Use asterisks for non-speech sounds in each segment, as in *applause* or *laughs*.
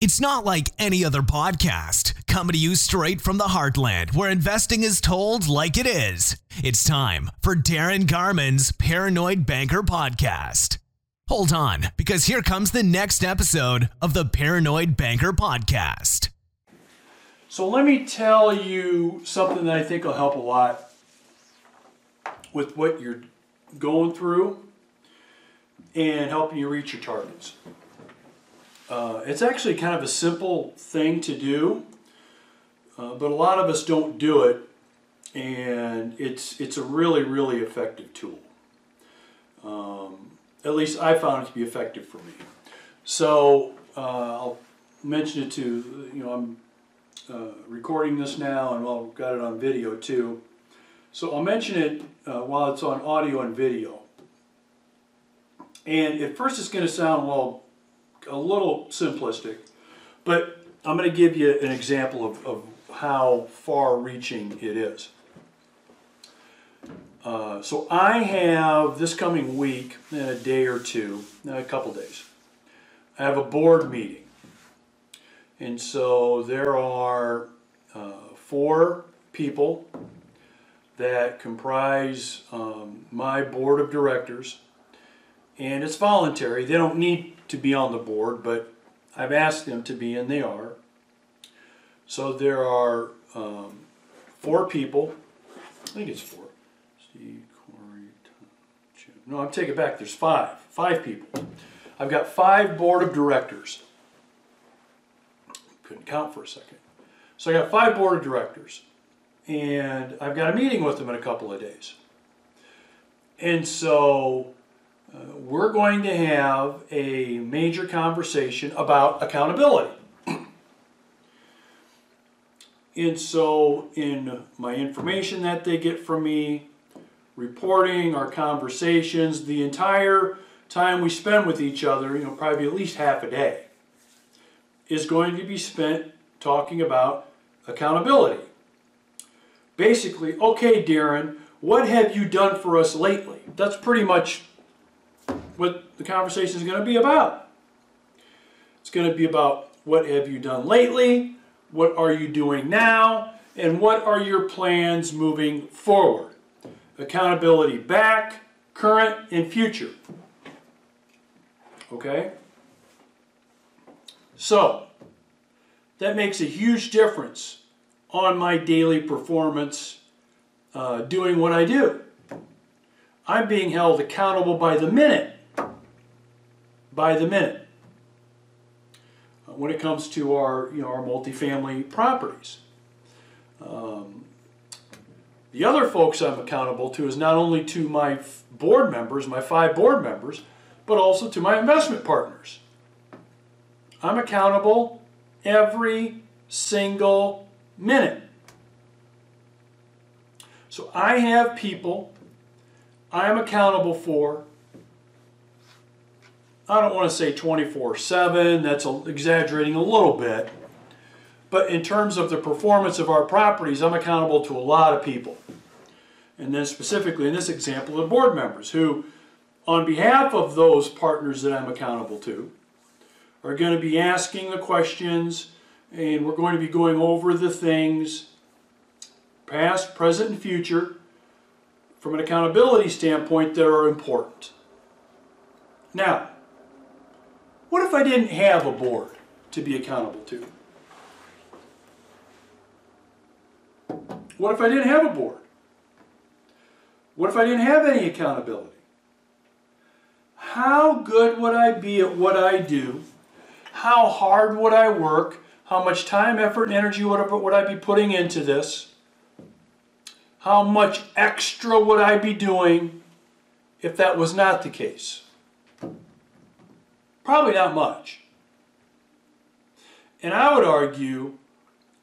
It's not like any other podcast, coming to you straight from the heartland where investing is told like it is. It's time for Darren Garman's Paranoid Banker Podcast. Hold on, because here comes the next episode of the Paranoid Banker Podcast. So let me tell you something that I think will help a lot with what you're going through and helping you reach your targets. Uh, it's actually kind of a simple thing to do, uh, but a lot of us don't do it, and it's it's a really really effective tool. Um, at least I found it to be effective for me. So uh, I'll mention it to you know I'm uh, recording this now, and well, got it on video too. So I'll mention it uh, while it's on audio and video. And at first, it's going to sound well a little simplistic, but I'm going to give you an example of, of how far-reaching it is. Uh, so I have this coming week, in a day or two, a couple days. I have a board meeting, and so there are uh, four people that comprise um, my board of directors, and it's voluntary. They don't need to be on the board, but I've asked them to be, and they are. So there are um, four people. I think it's four. Steve, Corey, Tom, Jim. No, I'm taking it back. There's five. Five people. I've got five board of directors. Couldn't count for a second. So I got five board of directors, and I've got a meeting with them in a couple of days. And so uh, we're going to have a major conversation about accountability. *clears throat* and so, in my information that they get from me, reporting, our conversations, the entire time we spend with each other, you know, probably at least half a day, is going to be spent talking about accountability. Basically, okay, Darren, what have you done for us lately? That's pretty much what the conversation is going to be about. It's going to be about what have you done lately, what are you doing now, and what are your plans moving forward. Accountability back, current, and future. Okay? So, that makes a huge difference on my daily performance uh, doing what I do. I'm being held accountable by the minute. By the minute. Uh, when it comes to our, you know, our multifamily properties. Um, the other folks I'm accountable to is not only to my board members, my five board members, but also to my investment partners. I'm accountable every single minute. So I have people I am accountable for. I don't want to say 24 7, that's exaggerating a little bit. But in terms of the performance of our properties, I'm accountable to a lot of people. And then, specifically in this example, the board members who, on behalf of those partners that I'm accountable to, are going to be asking the questions and we're going to be going over the things, past, present, and future, from an accountability standpoint that are important. Now, what if I didn't have a board to be accountable to? What if I didn't have a board? What if I didn't have any accountability? How good would I be at what I do? How hard would I work? How much time, effort, and energy would I, be putting into this? How much extra would I be doing if that was not the case? Probably not much. And I would argue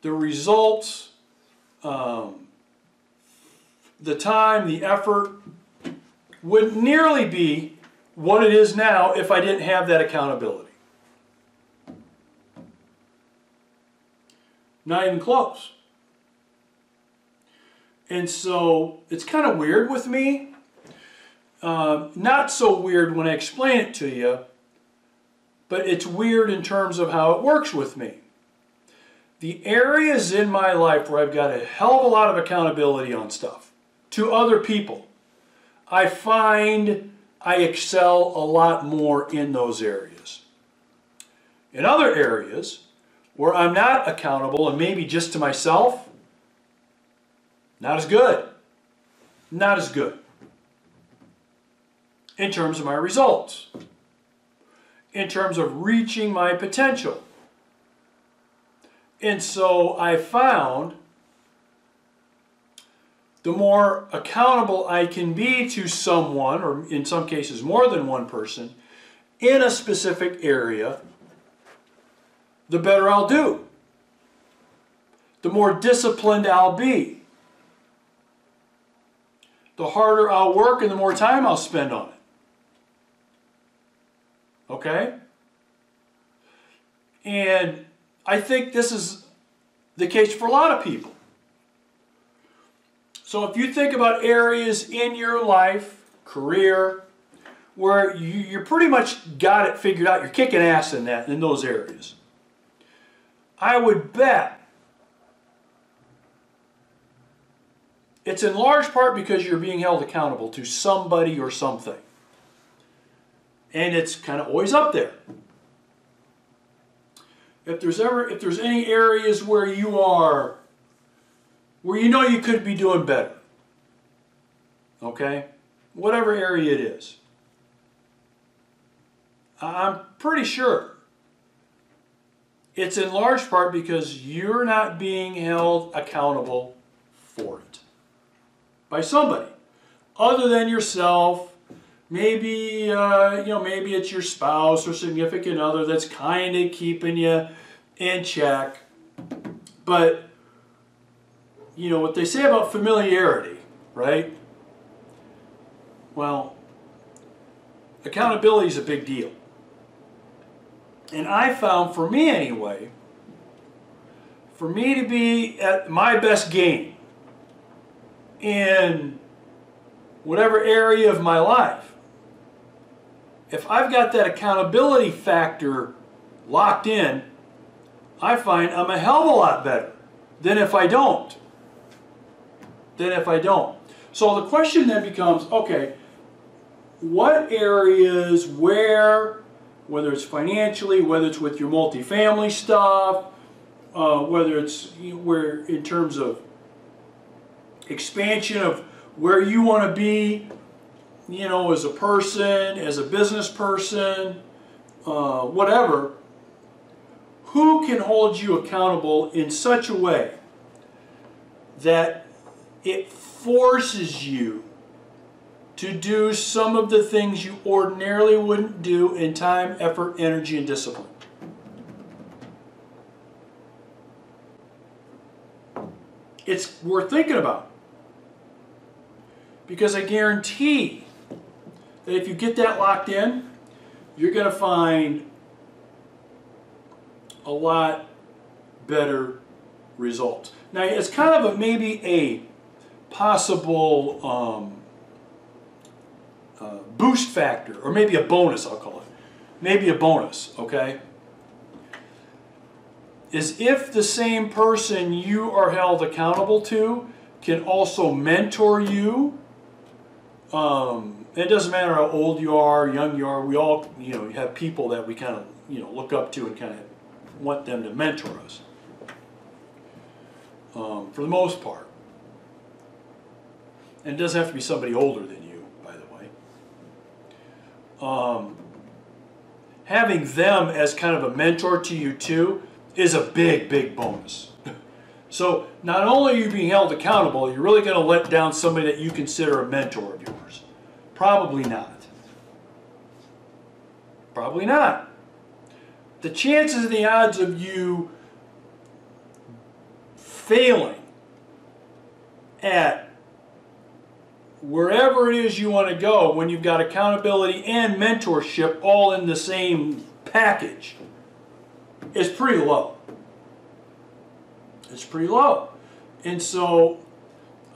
the results, um, the time, the effort would nearly be what it is now if I didn't have that accountability. Not even close. And so it's kind of weird with me. Uh, not so weird when I explain it to you, but it's weird in terms of how it works with me. The areas in my life where I've got a hell of a lot of accountability on stuff to other people, I find I excel a lot more in those areas. In other areas where I'm not accountable and maybe just to myself, not as good. Not as good in terms of my results, in terms of reaching my potential. And so I found the more accountable I can be to someone, or in some cases more than one person, in a specific area, the better I'll do. The more disciplined I'll be. The harder I'll work and the more time I'll spend on it. Okay? And I think this is the case for a lot of people. So if you think about areas in your life, career, where you, you pretty much got it figured out, you're kicking ass in that in those areas. I would bet it's in large part because you're being held accountable to somebody or something. And it's kind of always up there. If there's ever if there's any areas where you are where you know you could be doing better. Okay? Whatever area it is. I'm pretty sure it's in large part because you're not being held accountable for it by somebody other than yourself. Maybe uh, you know, maybe it's your spouse or significant other that's kind of keeping you in check. But you know what they say about familiarity, right? Well, accountability is a big deal. And I found, for me anyway, for me to be at my best game in whatever area of my life, if I've got that accountability factor locked in, I find I'm a hell of a lot better than if I don't. Than if I don't. So the question then becomes, okay, what areas, where, whether it's financially, whether it's with your multifamily stuff, uh, whether it's where in terms of expansion of where you want to be, you know, as a person, as a business person, uh, whatever, who can hold you accountable in such a way that it forces you to do some of the things you ordinarily wouldn't do in time, effort, energy, and discipline. It's worth thinking about. Because I guarantee that if you get that locked in, you're going to find a lot better results. Now, it's kind of a maybe a possible um, uh, boost factor, or maybe a bonus, I'll call it. Maybe a bonus, okay? Is if the same person you are held accountable to can also mentor you. Um, it doesn't matter how old you are, young you are. We all, you know, have people that we kind of, you know, look up to and kind of want them to mentor us. Um, for the most part. And it doesn't have to be somebody older than you, by the way. Um, having them as kind of a mentor to you too is a big, big bonus. *laughs* so not only are you being held accountable, you're really going to let down somebody that you consider a mentor of yours. Probably not. Probably not. The chances and the odds of you failing at wherever it is you want to go when you've got accountability and mentorship all in the same package is pretty low. It's pretty low. And so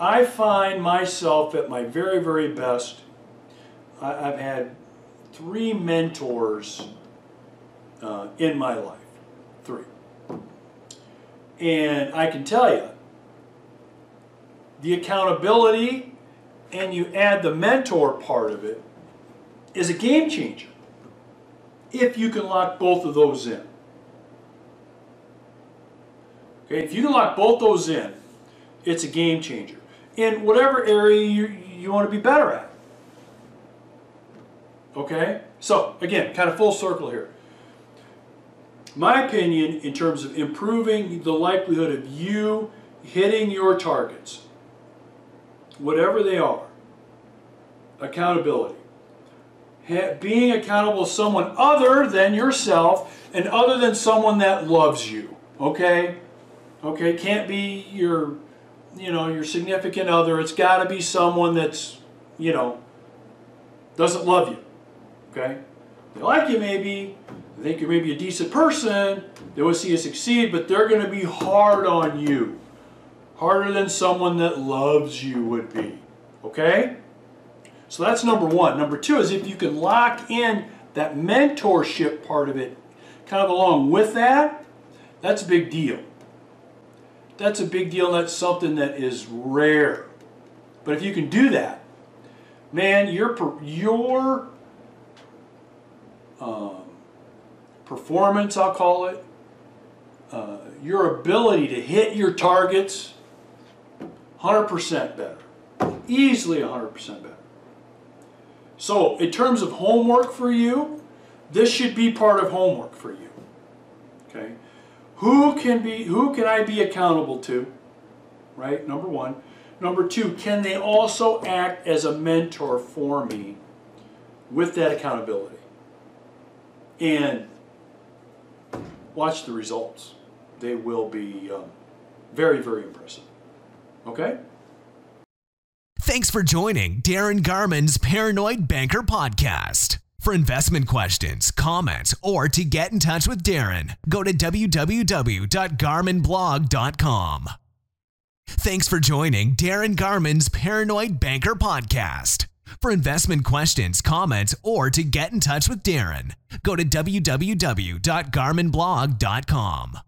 I find myself at my very, very best. I've had three mentors uh, in my life. Three. And I can tell you, the accountability and you add the mentor part of it is a game changer if you can lock both of those in. Okay, if you can lock both those in, it's a game changer in whatever area you, you want to be better at. Okay? So, again, kind of full circle here. My opinion in terms of improving the likelihood of you hitting your targets, whatever they are, accountability. being accountable to someone other than yourself and other than someone that loves you. Okay? Okay, can't be your you know, your significant other. It's got to be someone that's, you know, doesn't love you. Okay? They like you maybe, they think you're maybe a decent person, they want to see you succeed, but they're going to be hard on you. Harder than someone that loves you would be. Okay? So that's number one. Number two is if you can lock in that mentorship part of it kind of along with that, that's a big deal. That's a big deal. That's something that is rare. But if you can do that, man, your your um, performance, I'll call it, uh, your ability to hit your targets, 100% better. Easily 100% better. So, in terms of homework for you, this should be part of homework for you. Okay? Who can be who can I be accountable to? Right? Number 1. Number 2, can they also act as a mentor for me with that accountability? And watch the results. They will be um, very, very impressive. Okay? Thanks for joining Darren Garman's Paranoid Banker Podcast. For investment questions, comments, or to get in touch with Darren, go to www.garmanblog.com. Thanks for joining Darren Garman's Paranoid Banker Podcast. For investment questions, comments, or to get in touch with Darren, go to www.garmanblog.com.